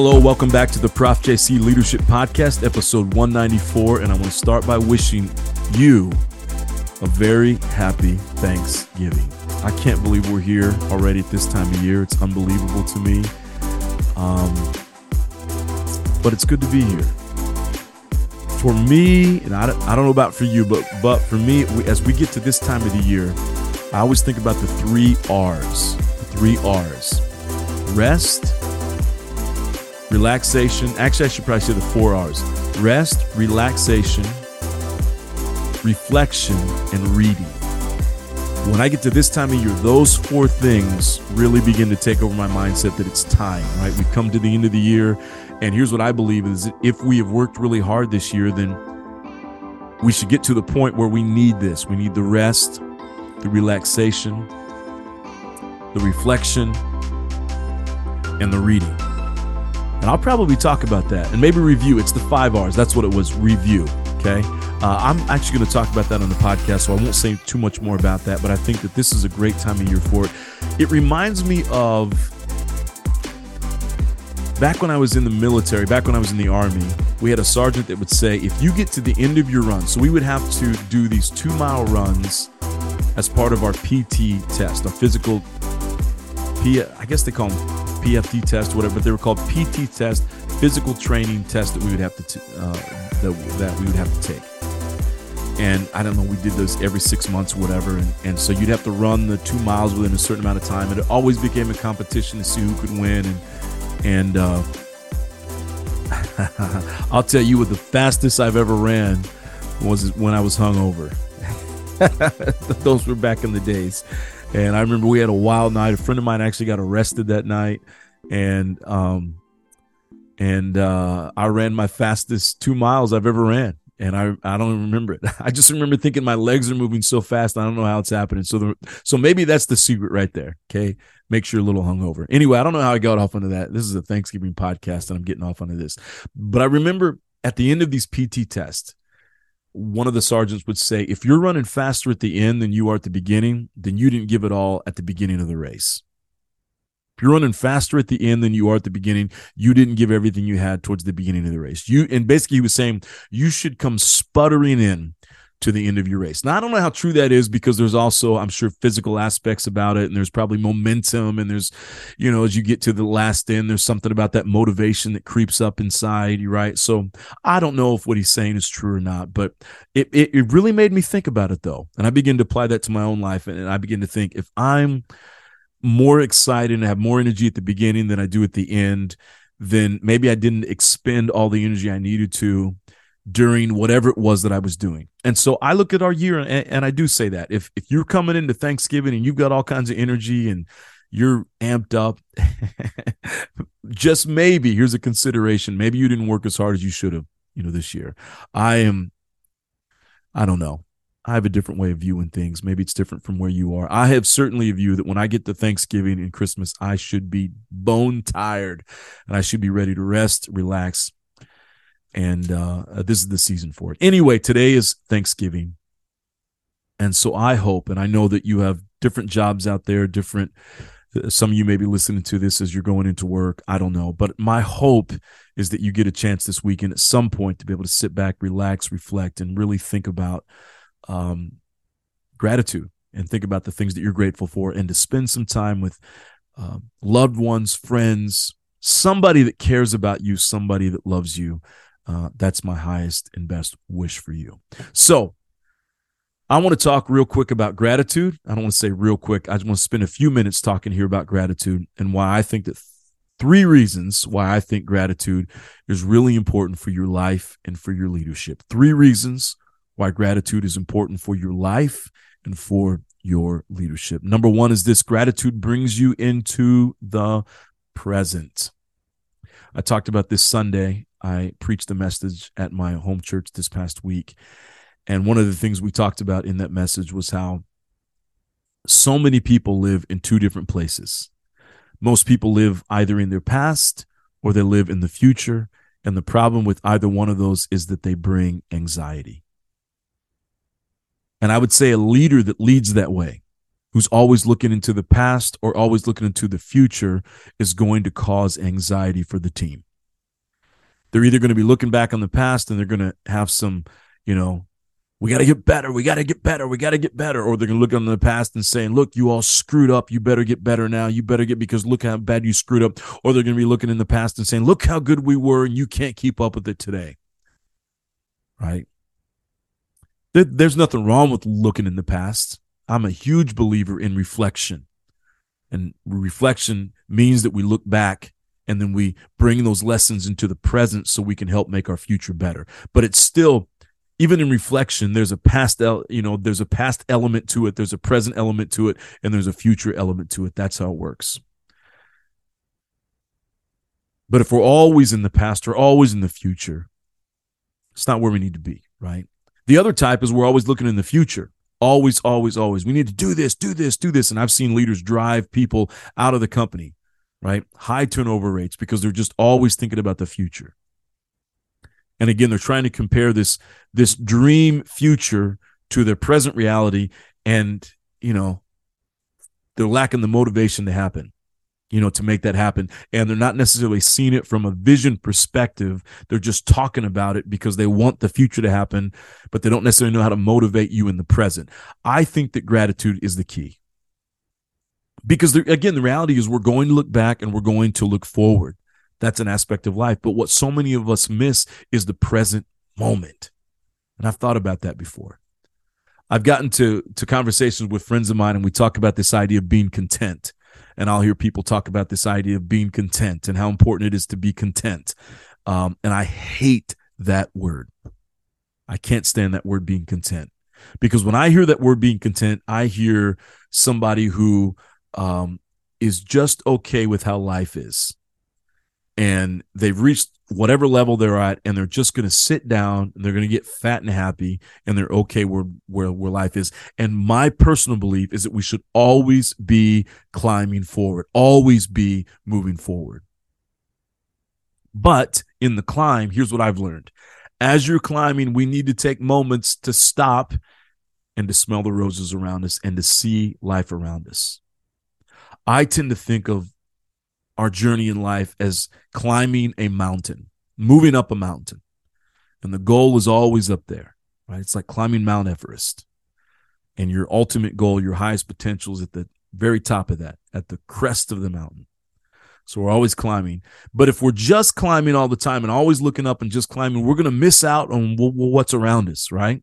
Hello. Welcome back to the Prof JC Leadership Podcast, episode 194. And I want to start by wishing you a very happy Thanksgiving. I can't believe we're here already at this time of year. It's unbelievable to me. Um, but it's good to be here. For me, and I don't, I don't know about for you, but but for me, we, as we get to this time of the year, I always think about the three R's. The three R's: rest, relaxation. Actually, I should probably say the four R's: rest, relaxation, reflection, and reading. When I get to this time of year, those four things really begin to take over my mindset that it's time, right? We've come to the end of the year, and here's what I believe is if we have worked really hard this year, then we should get to the point where we need this. We need the rest, the relaxation, the reflection, and the reading. And I'll probably talk about that and maybe review. It's the five R's. That's what it was review. Okay. Uh, I'm actually going to talk about that on the podcast, so I won't say too much more about that, but I think that this is a great time of year for it. It reminds me of back when I was in the military, back when I was in the army, we had a sergeant that would say, if you get to the end of your run, so we would have to do these two mile runs as part of our PT test, our physical, P, I guess they call them PFT test, whatever, but they were called PT test, physical training test that we would have to, t- uh, that, that we would have to take. And I don't know, we did those every six months whatever. And, and so you'd have to run the two miles within a certain amount of time. And it always became a competition to see who could win. And and uh, I'll tell you what the fastest I've ever ran was when I was hungover. Those were back in the days. And I remember we had a wild night. A friend of mine actually got arrested that night. And um and uh I ran my fastest two miles I've ever ran. And I, I don't remember it. I just remember thinking my legs are moving so fast. I don't know how it's happening. So the, so maybe that's the secret right there. Okay makes you a little hungover. Anyway, I don't know how I got off onto that. This is a Thanksgiving podcast, and I'm getting off onto this. But I remember at the end of these PT tests, one of the sergeants would say, if you're running faster at the end than you are at the beginning, then you didn't give it all at the beginning of the race. If you're running faster at the end than you are at the beginning, you didn't give everything you had towards the beginning of the race. You and basically he was saying you should come sputtering in to the end of your race. Now, I don't know how true that is because there's also, I'm sure, physical aspects about it, and there's probably momentum, and there's, you know, as you get to the last end, there's something about that motivation that creeps up inside you, right? So I don't know if what he's saying is true or not, but it, it, it really made me think about it though. And I begin to apply that to my own life, and I begin to think if I'm more excited and have more energy at the beginning than I do at the end, then maybe I didn't expend all the energy I needed to during whatever it was that I was doing. And so I look at our year and, and, I do say that if if you're coming into Thanksgiving and you've got all kinds of energy and you're amped up, just maybe here's a consideration. Maybe you didn't work as hard as you should have, you know, this year. I am I don't know. I have a different way of viewing things. Maybe it's different from where you are. I have certainly a view that when I get to Thanksgiving and Christmas, I should be bone tired and I should be ready to rest, relax, and uh, this is the season for it. Anyway, today is Thanksgiving, and so I hope, and I know that you have different jobs out there, different. Uh, some of you may be listening to this as you're going into work. I don't know, but my hope is that you get a chance this weekend at some point to be able to sit back, relax, reflect, and really think about um, gratitude and think about the things that you're grateful for, and to spend some time with uh, loved ones, friends, somebody that cares about you, somebody that loves you. Uh, that's my highest and best wish for you. So, I want to talk real quick about gratitude. I don't want to say real quick. I just want to spend a few minutes talking here about gratitude and why I think that three reasons why I think gratitude is really important for your life and for your leadership. Three reasons why gratitude is important for your life and for your leadership. Number one is this gratitude brings you into the present. I talked about this Sunday I preached a message at my home church this past week. And one of the things we talked about in that message was how so many people live in two different places. Most people live either in their past or they live in the future. And the problem with either one of those is that they bring anxiety. And I would say a leader that leads that way, who's always looking into the past or always looking into the future is going to cause anxiety for the team. They're either going to be looking back on the past and they're going to have some, you know, we got to get better. We got to get better. We got to get better. Or they're going to look on the past and saying, look, you all screwed up. You better get better now. You better get because look how bad you screwed up. Or they're going to be looking in the past and saying, look how good we were and you can't keep up with it today. Right. There's nothing wrong with looking in the past. I'm a huge believer in reflection. And reflection means that we look back and then we bring those lessons into the present so we can help make our future better. But it's still even in reflection there's a past you know there's a past element to it there's a present element to it and there's a future element to it. That's how it works. But if we're always in the past or always in the future it's not where we need to be right? The other type is we're always looking in the future. Always always always. We need to do this do this do this. And i've seen leaders drive people out of the company right? High turnover rates because they're just always thinking about the future. And again they're trying to compare this this dream future to their present reality and you know they're lacking the motivation to happen you know to make that happen. And they're not necessarily seeing it from a vision perspective. They're just talking about it because they want the future to happen but they don't necessarily know how to motivate you in the present. I think that gratitude is the key because again the reality is we're going to look back and we're going to look forward that's an aspect of life. But what so many of us miss is the present moment. And I've thought about that before. I've gotten to to conversations with friends of mine and we talk about this idea of being content. And I'll hear people talk about this idea of being content and how important it is to be content. Um, and I hate that word. I can't stand that word being content because when I hear that word being content, I hear somebody who um, is just okay with how life is. And they've reached whatever level they're at and they're just going to sit down and they're going to get fat and happy and they're okay where, where where life is. And my personal belief is that we should always be climbing forward always be moving forward. But in the climb here's what i've learned. As you're climbing we need to take moments to stop and to smell the roses around us and to see life around us i tend to think of our journey in life as climbing a mountain, moving up a mountain. And the goal is always up there, right? It's like climbing Mount Everest. And your ultimate goal, your highest potential is at the very top of that, at the crest of the mountain. So we're always climbing. But if we're just climbing all the time and always looking up and just climbing, we're going to miss out on w- w- what's around us, right?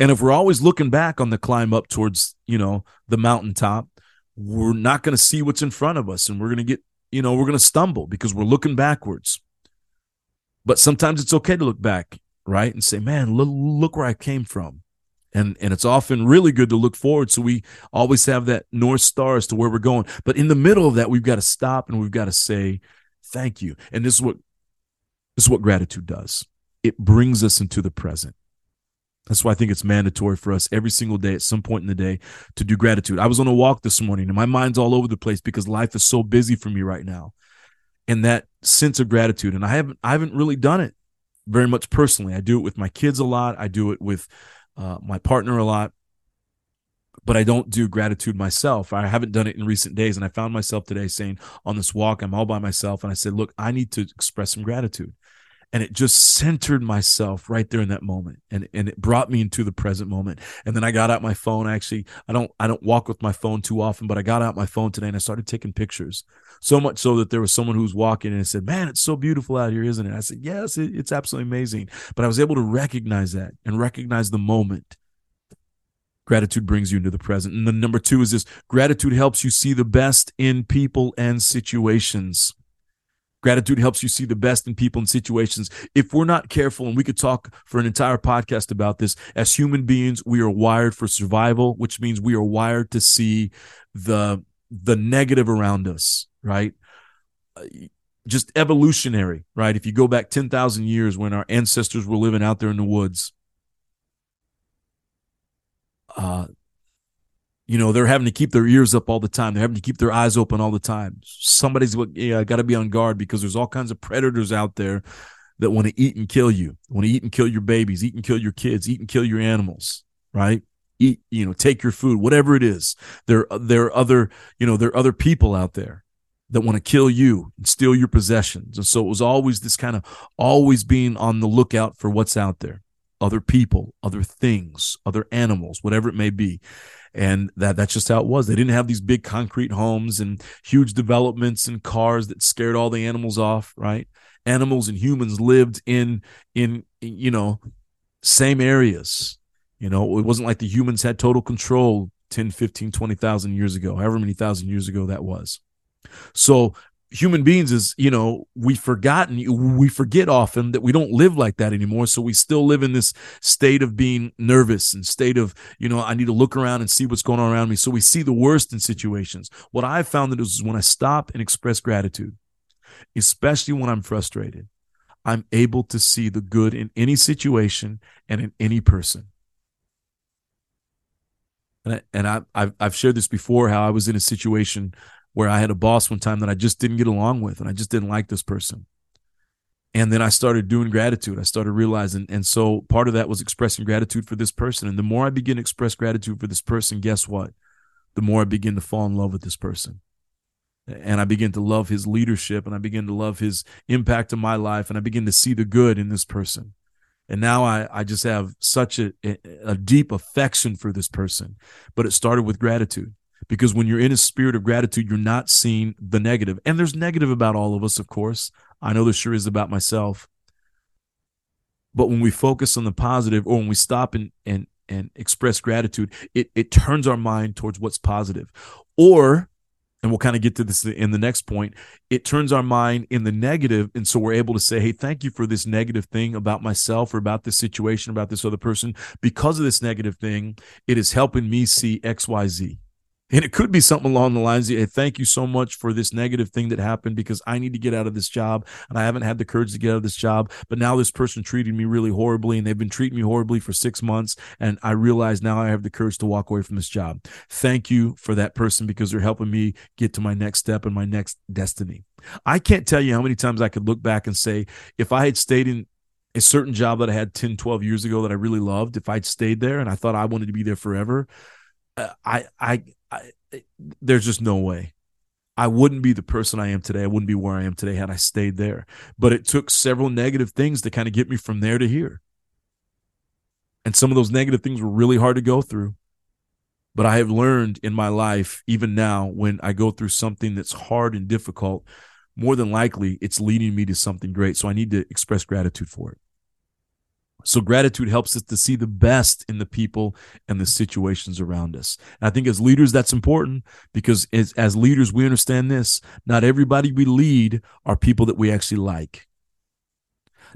And if we're always looking back on the climb up towards, you know, the mountaintop, we're not going to see what's in front of us and we're going to get you know, we're going to stumble because we're looking backwards. But sometimes it's okay to look back, right? And say, man, look, look where I came from. And, and it's often really good to look forward. So we always have that North Star as to where we're going. But in the middle of that, we've got to stop and we've got to say, thank you. And this is what, this is what gratitude does. It brings us into the present. That's why I think it's mandatory for us every single day at some point in the day to do gratitude. I was on a walk this morning and my mind's all over the place because life is so busy for me right now. And that sense of gratitude. And I haven't I haven't really done it very much personally. I do it with my kids a lot. I do it with uh, my partner a lot. But I don't do gratitude myself. I haven't done it in recent days. And I found myself today saying on this walk, I'm all by myself. And I said, look, I need to express some gratitude and it just centered myself right there in that moment and and it brought me into the present moment. And then i got out my phone. Actually i don't i don't walk with my phone too often but i got out my phone today and i started taking pictures. So much so that there was someone who was walking and said man it's so beautiful out here isn't it? I said yes it, it's absolutely amazing. But i was able to recognize that and recognize the moment. Gratitude brings you into the present. And then number two is this gratitude helps you see the best in people and situations Gratitude helps you see the best in people and situations. If we're not careful, and we could talk for an entire podcast about this, as human beings, we are wired for survival, which means we are wired to see the the negative around us, right? Just evolutionary, right? If you go back 10,000 years when our ancestors were living out there in the woods, uh, you know they're having to keep their ears up all the time they're having to keep their eyes open all the time somebody's yeah, got to be on guard because there's all kinds of predators out there that want to eat and kill you want to eat and kill your babies eat and kill your kids eat and kill your animals right eat, you know, take your food, whatever it is. There, there are other, you know, there are other people out there that want to kill you and steal your possessions. And so it was always this kind of always being on the lookout for what's out there other people, other things, other animals, whatever it may be. And that that's just how it was. They didn't have these big concrete homes and huge developments and cars that scared all the animals off, right? Animals and humans lived in in you know same areas. You know, it wasn't like the humans had total control 10, 15, 20,000 years ago, however many thousand years ago that was. So human beings is you know we've forgotten we forget often that we don't live like that anymore. So we still live in this state of being nervous and state of you know i need to look around and see what's going on around me. So we see the worst in situations. What i've found that is when i stop and express gratitude especially when i'm frustrated i'm able to see the good in any situation and in any person. And I, and I, I've, I've shared this before how I was in a situation where I had a boss one time that I just didn't get along with and I just didn't like this person. And then I started doing gratitude. I started realizing. And so part of that was expressing gratitude for this person. And the more I begin to express gratitude for this person, guess what? The more I begin to fall in love with this person. And I begin to love his leadership and I begin to love his impact in my life. And I begin to see the good in this person. And now I, I just have such a, a deep affection for this person. But it started with gratitude because when you're in a spirit of gratitude, you're not seeing the negative. And there's negative about all of us, of course. I know there sure is about myself. But when we focus on the positive or when we stop and and and express gratitude, it it turns our mind towards what's positive. Or and we'll kind of get to this in the next point it turns our mind in the negative and so we're able to say hey thank you for this negative thing about myself or about this situation about this other person because of this negative thing it is helping me see xyz and it could be something along the lines of, hey, thank you so much for this negative thing that happened because I need to get out of this job and I haven't had the courage to get out of this job. But now this person treated me really horribly and they've been treating me horribly for six months. And I realize now I have the courage to walk away from this job. Thank you for that person because they're helping me get to my next step and my next destiny. I can't tell you how many times I could look back and say, if I had stayed in a certain job that I had 10, 12 years ago that I really loved, if I'd stayed there and I thought I wanted to be there forever, uh, I, I, I, there's just no way. I wouldn't be the person I am today. I wouldn't be where I am today had I stayed there. But it took several negative things to kind of get me from there to here. And some of those negative things were really hard to go through. But I have learned in my life, even now, when I go through something that's hard and difficult, more than likely it's leading me to something great. So I need to express gratitude for it. So gratitude helps us to see the best in the people and the situations around us. And I think as leaders, that's important because as, as leaders, we understand this. Not everybody we lead are people that we actually like.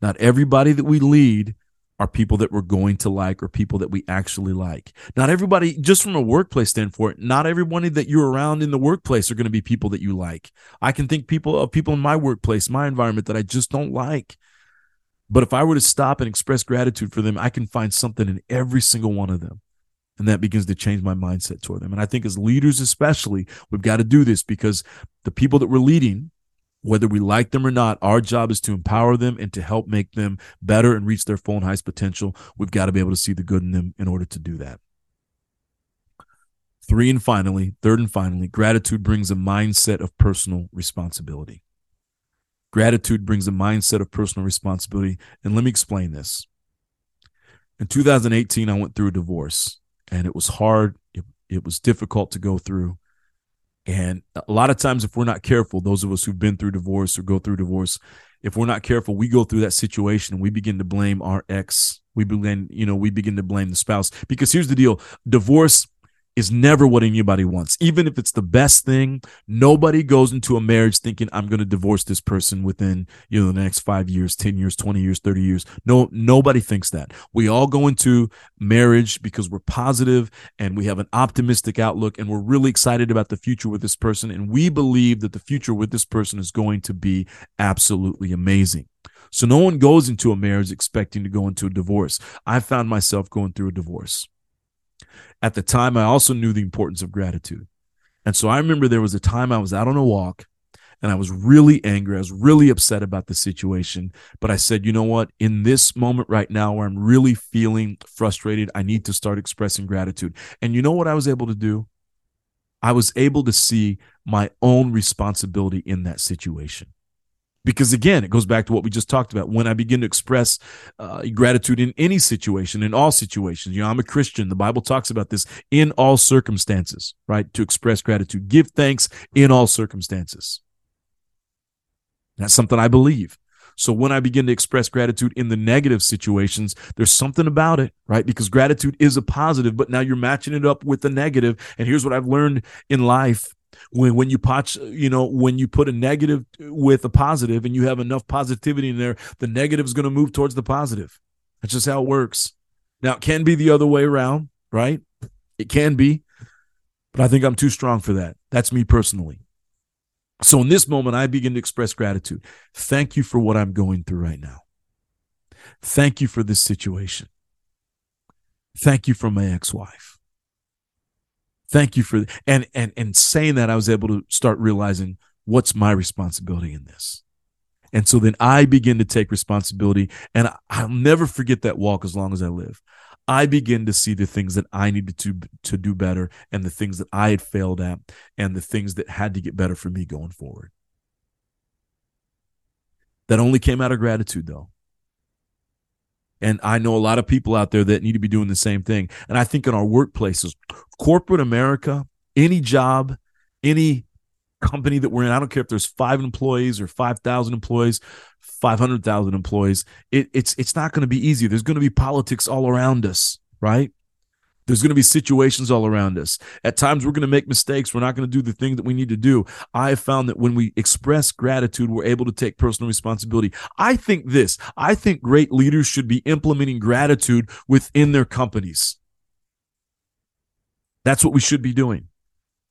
Not everybody that we lead are people that we're going to like or people that we actually like. Not everybody, just from a workplace standpoint, not everybody that you're around in the workplace are going to be people that you like. I can think people of people in my workplace, my environment that I just don't like. But if I were to stop and express gratitude for them, I can find something in every single one of them. And that begins to change my mindset toward them. And I think as leaders, especially, we've got to do this because the people that we're leading, whether we like them or not, our job is to empower them and to help make them better and reach their full and highest potential. We've got to be able to see the good in them in order to do that. Three and finally, third and finally, gratitude brings a mindset of personal responsibility. Gratitude brings a mindset of personal responsibility. And let me explain this. In 2018, I went through a divorce and it was hard. It, it was difficult to go through. And a lot of times, if we're not careful, those of us who've been through divorce or go through divorce, if we're not careful, we go through that situation and we begin to blame our ex. We begin, you know, we begin to blame the spouse because here's the deal divorce is never what anybody wants. Even if it's the best thing, nobody goes into a marriage thinking I'm going to divorce this person within, you know, the next 5 years, 10 years, 20 years, 30 years. No nobody thinks that. We all go into marriage because we're positive and we have an optimistic outlook and we're really excited about the future with this person and we believe that the future with this person is going to be absolutely amazing. So no one goes into a marriage expecting to go into a divorce. I found myself going through a divorce. At the time, I also knew the importance of gratitude. And so I remember there was a time I was out on a walk and I was really angry. I was really upset about the situation. But I said, you know what? In this moment right now where I'm really feeling frustrated, I need to start expressing gratitude. And you know what I was able to do? I was able to see my own responsibility in that situation because again it goes back to what we just talked about. When i begin to express uh, gratitude in any situation in all situations you know i'm a christian. The bible talks about this in all circumstances right? To express gratitude. Give thanks in all circumstances. That's something i believe. So when I begin to express gratitude in the negative situations, there's something about it, right? Because gratitude is a positive, but now you're matching it up with the negative. And here's what I've learned in life when when you potch, you know, when you put a negative with a positive and you have enough positivity in there, the negative is going to move towards the positive. That's just how it works. Now it can be the other way around, right? It can be, but I think I'm too strong for that. That's me personally. So in this moment, I begin to express gratitude. Thank you for what I'm going through right now. Thank you for this situation. Thank you for my ex-wife. Thank you for and and and saying that I was able to start realizing what's my responsibility in this. And so then I begin to take responsibility and I'll never forget that walk as long as I live. I begin to see the things that I needed to to do better and the things that I had failed at and the things that had to get better for me going forward. That only came out of gratitude though. And I know a lot of people out there that need to be doing the same thing. And I think in our workplaces, corporate America, any job, any company that we're in, I don't care if there's five employees or 5,000 employees, 500,000 employees, it, it's, it's not going to be easy. There's going to be politics all around us, right? There's going to be situations all around us. At times, we're going to make mistakes. We're not going to do the thing that we need to do. I have found that when we express gratitude, we're able to take personal responsibility. I think this I think great leaders should be implementing gratitude within their companies. That's what we should be doing.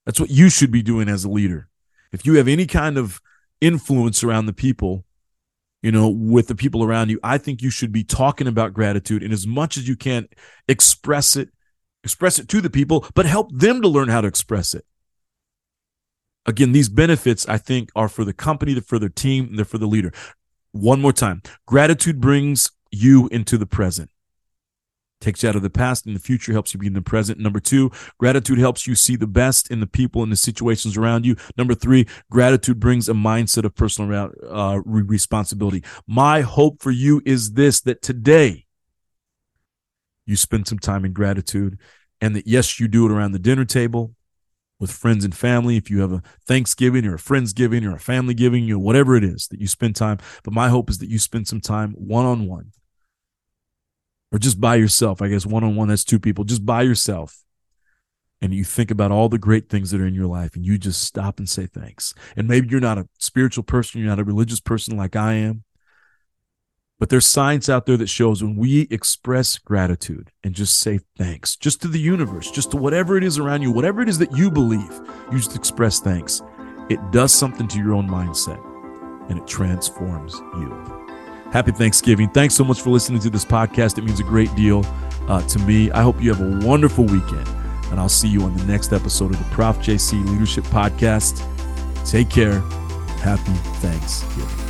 That's what you should be doing as a leader. If you have any kind of influence around the people, you know, with the people around you, I think you should be talking about gratitude and as much as you can express it express it to the people, but help them to learn how to express it. Again, these benefits, I think, are for the company, they're for the team, and they're for the leader. One more time gratitude brings you into the present. Takes you out of the past and the future helps you be in the present. Number two, gratitude helps you see the best in the people and the situations around you. Number three, gratitude brings a mindset of personal uh, responsibility. My hope for you is this that today you spend some time in gratitude and that yes you do it around the dinner table with friends and family. If you have a thanksgiving or a friendsgiving or a family giving you whatever it is that you spend time but my hope is that you spend some time one-on-one or just by yourself. I guess one-on-one that's two people just by yourself. And you think about all the great things that are in your life and you just stop and say thanks. And maybe you're not a spiritual person you're not a religious person like i am but there's science out there that shows when we express gratitude and just say thanks, just to the universe, just to whatever it is around you, whatever it is that you believe, you just express thanks. It does something to your own mindset and it transforms you. Happy Thanksgiving. Thanks so much for listening to this podcast. It means a great deal uh, to me. I hope you have a wonderful weekend, and I'll see you on the next episode of the Prof JC Leadership Podcast. Take care. Happy Thanksgiving.